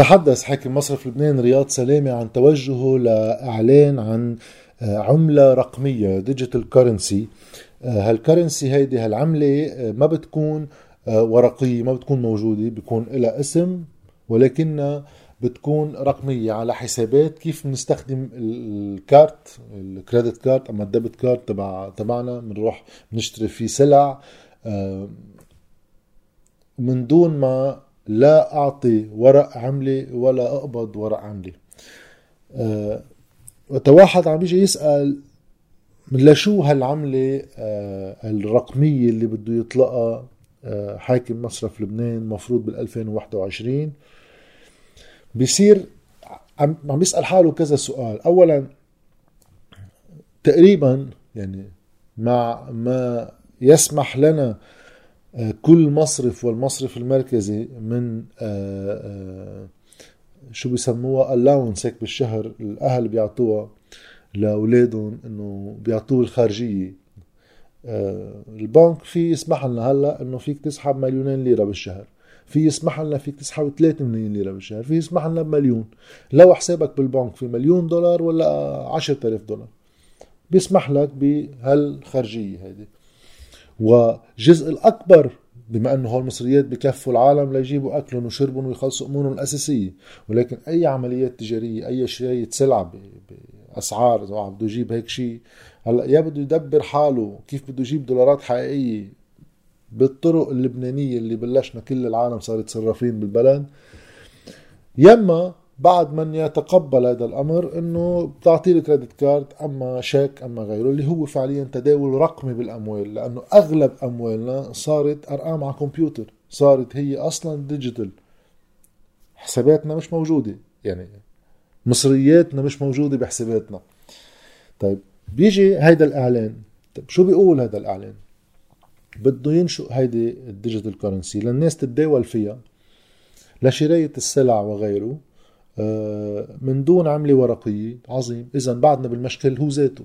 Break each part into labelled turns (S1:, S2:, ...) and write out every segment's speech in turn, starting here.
S1: تحدث حاكم مصرف لبنان رياض سلامة عن توجهه لإعلان عن آه، عملة رقمية digital currency هالكرنسي هيدي هالعملة آه، ما بتكون آه، ورقية ما بتكون موجودة بيكون لها اسم ولكنها بتكون رقمية على حسابات كيف بنستخدم ال card ال credit card أما ال debit card تبع تبعنا بنروح بنشتري فيه سلع. من دون ما لا أعطي ورق عملة ولا أقبض ورق عملة وتواحد عم بيجي يسأل لشو هالعملة آه، الرقمية اللي بده يطلقها آه، حاكم مصرف لبنان مفروض بال 2021 بيصير عم عم بيسأل حاله كذا سؤال. أولا تقريبا يعني مع ما يسمح لنا آه، كل مصرف والمصرف المركزي من شو بيسموها الاونس هيك بالشهر الأهل بيعطوها لأولادهم إنه بيعطوه الخارجية. آه، البنك في يسمح لنا هلا إنه فيك تسحب مليونين ليرة بالشهر. في يسمح لنا فيك تسحب 3 ملايين ليرة بالشهر. في يسمح لنا بمليون. لو حسابك بالبنك في مليون دولار ولا 10000 دولار. بيسمح لك بهالخارجية هيدي. وجزء الأكبر بما أنه هول المصريات بكفوا العالم ليجيبوا أكلهم وشربهم ويخلصوا أمورهم الأساسية. ولكن أي عمليات تجارية أي شيء سلعه بأسعار إذا بده يجيب هيك شيء هلأ يا بده يدبر حاله كيف بده يجيب دولارات حقيقية بالطرق اللبنانية اللي بلشنا كل العالم صار يتصرفين بالبلد. فيما بعد من يتقبل هذا الأمر إنه بتعطيه ال credit card أما شيك أما غيره اللي هو فعليا تداول رقمي بالأموال لأنه أغلب أموالنا صارت أرقام على كمبيوتر صارت هي أصلا digital. حساباتنا مش موجودة يعني مصرياتنا مش موجودة بحساباتنا. طيب بيجي هيدا الإعلان. طيب شو بيقول هذا الإعلان؟ بده ينشئ هيدي ال digital currency للناس تتداول فيها لشراية السلع وغيره. من دون عملة ورقية. عظيم. إذا بعدنا بالمشكل هو ذاته.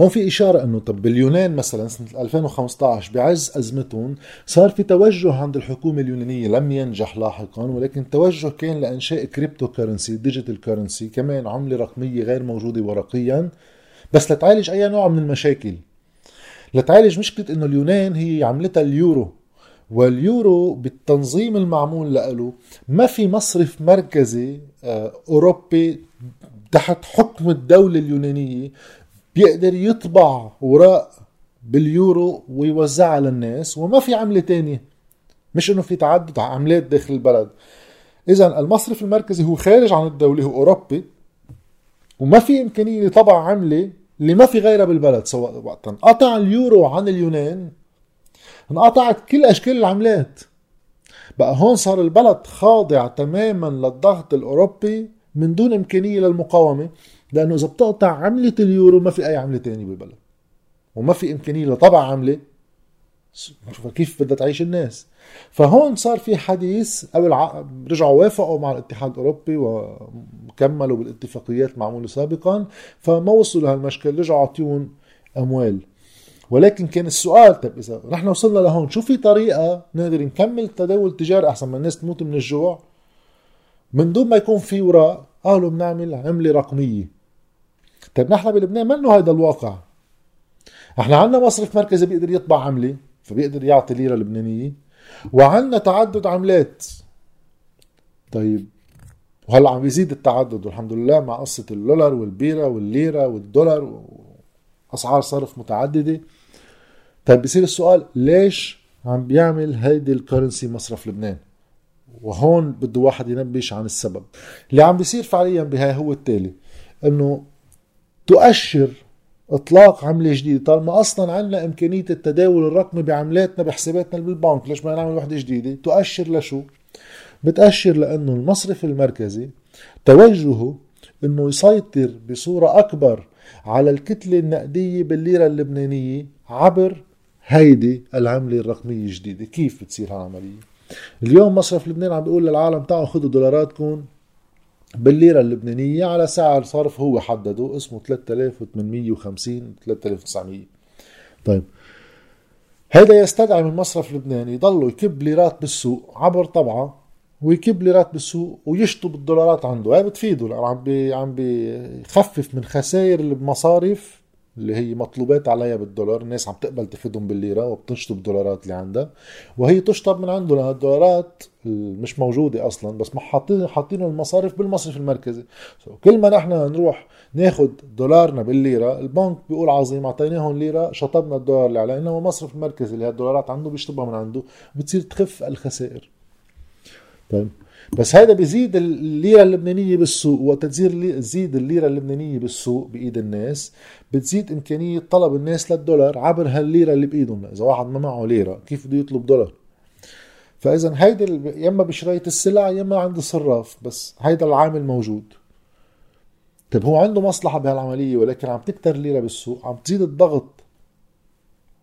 S1: هون في إشارة أنه طب باليونان مثلا سنة 2015 بعز أزمتهم صار في توجه عند الحكومة اليونانية لم ينجح لاحقا ولكن توجه كان لإنشاء cryptocurrency digital currency كمان عملة رقمية غير موجودة ورقيا بس لتعالج أي نوع من المشاكل. لتعالج مشكلة أنه اليونان هي عملتها اليورو. واليورو بالتنظيم المعمول له ما في مصرف مركزي آه، أوروبي تحت حكم الدولة اليونانية بيقدر يطبع وراء باليورو ويوزعها للناس وما في عملة تانية. مش إنه في تعدد عملات داخل البلد. اذا المصرف المركزي هو خارج عن الدولة هو أوروبي وما في إمكانية لطبع عملة اللي ما في غيرها بالبلد سواء وقتا. قطع اليورو عن اليونان انقطعت كل أشكال العملات. بقى هون صار البلد خاضع تماما للضغط الأوروبي من دون إمكانية للمقاومة لأنه إذا بتقطع عملة اليورو ما في أي عملة تانية بالبلد وما في إمكانية لطبع عملة. فكيف بدها تعيش الناس. فهون صار في حديث ع... رجعوا وافقوا مع الاتحاد الأوروبي وكملوا بالاتفاقيات معموله سابقا فما وصلوا لهالمشكل رجعوا عطيون أموال. ولكن كان السؤال طيب إذا نحن وصلنا لهون شو في طريقة نقدر نكمل التداول التجاري أحسن ما الناس تموت من الجوع؟ من دون ما يكون في وراء قالوا بنعمل عملة رقمية. طيب نحن بلبنان منه هذا الواقع. إحنا عندنا مصرف مركزي بيقدر يطبع عملة فبيقدر يعطي ليرة لبنانية. وعندنا تعدد عملات. طيب وهلأ عم بيزيد التعدد والحمد لله مع قصة اللولر والبيرة والليرة والدولار اسعار صرف متعددة. طيب بصير السؤال ليش عم بيعمل هيدي الكرنسي مصرف لبنان؟ وهون بده واحد ينبش عن السبب. اللي عم بيصير فعليا بهاي هو التالي إنه تؤشر إطلاق عملة جديدة طالما أصلا عندنا إمكانية التداول الرقمي بعملاتنا بحساباتنا بالبنك ليش ما نعمل وحدة جديدة؟ تؤشر لشو؟ بتأشر لأنه المصرف المركزي توجهه أنه يسيطر بصورة أكبر على الكتلة النقدية بالليرة اللبنانية عبر هيدي العملة الرقمية الجديدة. كيف بتصير هالعملية؟ اليوم مصرف لبنان عم بيقول للعالم تعالوا خذوا دولاراتكم بالليرة اللبنانية على سعر صرف هو حدده اسمه 3850 3900 طيب. هذا يستدعي من مصرف لبنان يضلوا يكب ليرات بالسوق عبر طبعة ويكب ليرات بالسوق ويشطب الدولارات عنده. هاي بتفيده لأنه عم بي عم بيخفف من خسائر المصارف اللي هي مطلوبات عليها بالدولار الناس عم تقبل تفيدهم بالليرة وبتشطب الدولارات اللي عندها وهي تشطب من عنده لأن الدولارات مش موجودة أصلا بس حاطين حاطين المصارف بالمصرف المركزي. كل ما نحن نروح ناخد دولارنا بالليرة البنك بيقول عظيم اعطيناهم ليرة شطبنا الدولار اللي علينا المصرف المركزي اللي هالدولارات عنده بيشطبها من عنده بتصير تخف الخسائر. طيب. بس هذا بيزيد الليرة اللبنانية بالسوق وقت تزيد الليرة اللبنانية بالسوق بإيد الناس بتزيد إمكانية طلب الناس للدولار عبر هالليرة اللي بإيدهم. إذا واحد ما معه ليرة كيف بده يطلب دولار؟ فإذا هيدا يا إما بشراية السلع يا إما عند الصراف بس هيدا العامل موجود. طيب هو عنده مصلحة بهالعملية ولكن عم تكتر الليرة بالسوق عم تزيد الضغط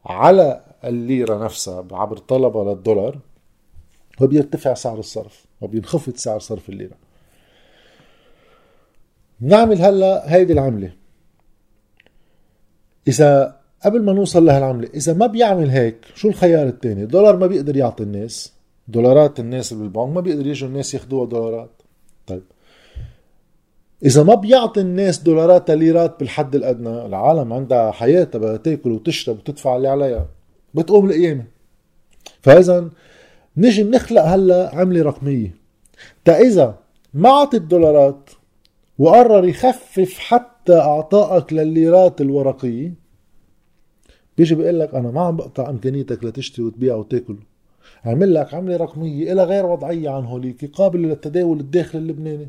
S1: على الليرة نفسها عبر طلبها للدولار وبيرتفع سعر الصرف. وبينخفض سعر صرف الليرة. نعمل هلا هيدي العملة. إذا قبل ما نوصل لهالعملة إذا ما بيعمل هيك شو الخيار الثاني دولار ما بيقدر يعطي الناس. دولارات الناس اللي بالبنك ما بيقدر يجوا الناس ياخذوها دولارات. طيب. إذا ما بيعطي الناس دولارات ليرات بالحد الأدنى العالم عندها حياتها بدها تاكل وتشرب وتدفع اللي عليها. بتقوم القيامة. فإذا نجي نخلق هلا عملة رقمية. تا إذا ما عطي الدولارات وقرر يخفف حتى أعطائك للليرات الورقية بيجي بيقول لك أنا ما عم بقطع إمكانيتك لتشتري وتبيع وتاكل. عمل لك عملة رقمية إلى غير وضعية عن هوليك قابلة للتداول الداخلي اللبناني.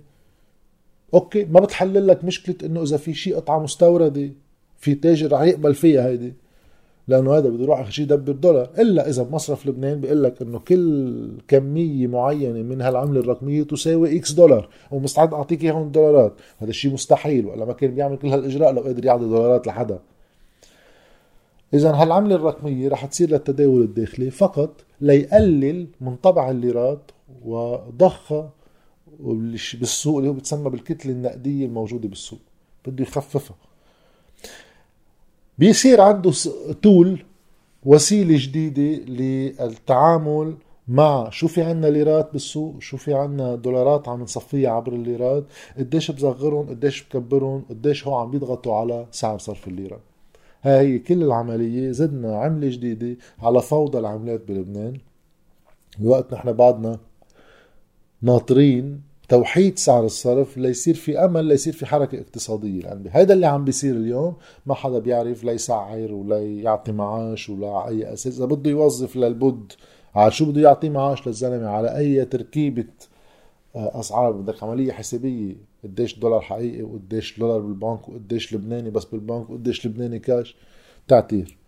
S1: أوكي ما بتحلل لك مشكلة إنه إذا في شيء قطعة مستوردة في تاجر رح يقبل فيها هيدي. لأنه هذا بده يروح اخر شيء يدبر دولار. إلا إذا بمصرف لبنان بيقول لك إنه كل كمية معينة من هالعملة الرقمية تساوي إكس دولار. ومستعد أعطيك إياهم دولارات هذا الشيء مستحيل ولا ما كان بيعمل كل هالإجراء لو قدر يعطي دولارات لحدا. اذا هالعملة الرقمية رح تصير للتداول الداخلي فقط ليقلل من طبع الليرات وضخها بالسوق اللي هو بتسمى بالكتلة النقدية الموجودة بالسوق. بده يخففها. بيصير عنده تول وسيلة جديدة للتعامل مع شو في عنا ليرات بالسوق شو في عنا دولارات عم نصفيها عبر الليرات قديش بصغرهم قديش بكبرهم قديش هو عم بيضغطوا على سعر صرف الليرة. هاي هي كل العملية زدنا عملة جديدة على فوضى العملات بلبنان. بوقت نحن بعدنا ناطرين توحيد سعر الصرف ليصير في أمل ليصير في حركة اقتصادية لأن هذا اللي عم بيصير اليوم. ما حدا بيعرف لا يسعر ولا يعطي معاش ولا على أي أساس. إذا بده يوظف للبد على شو بده يعطي معاش للزلمة؟ على أي تركيبة آه، أسعار؟ بدك عملية حسابية. قديش دولار حقيقي وقديش دولار بالبنك وقديش لبناني بس بالبنك وقديش لبناني كاش. تعتير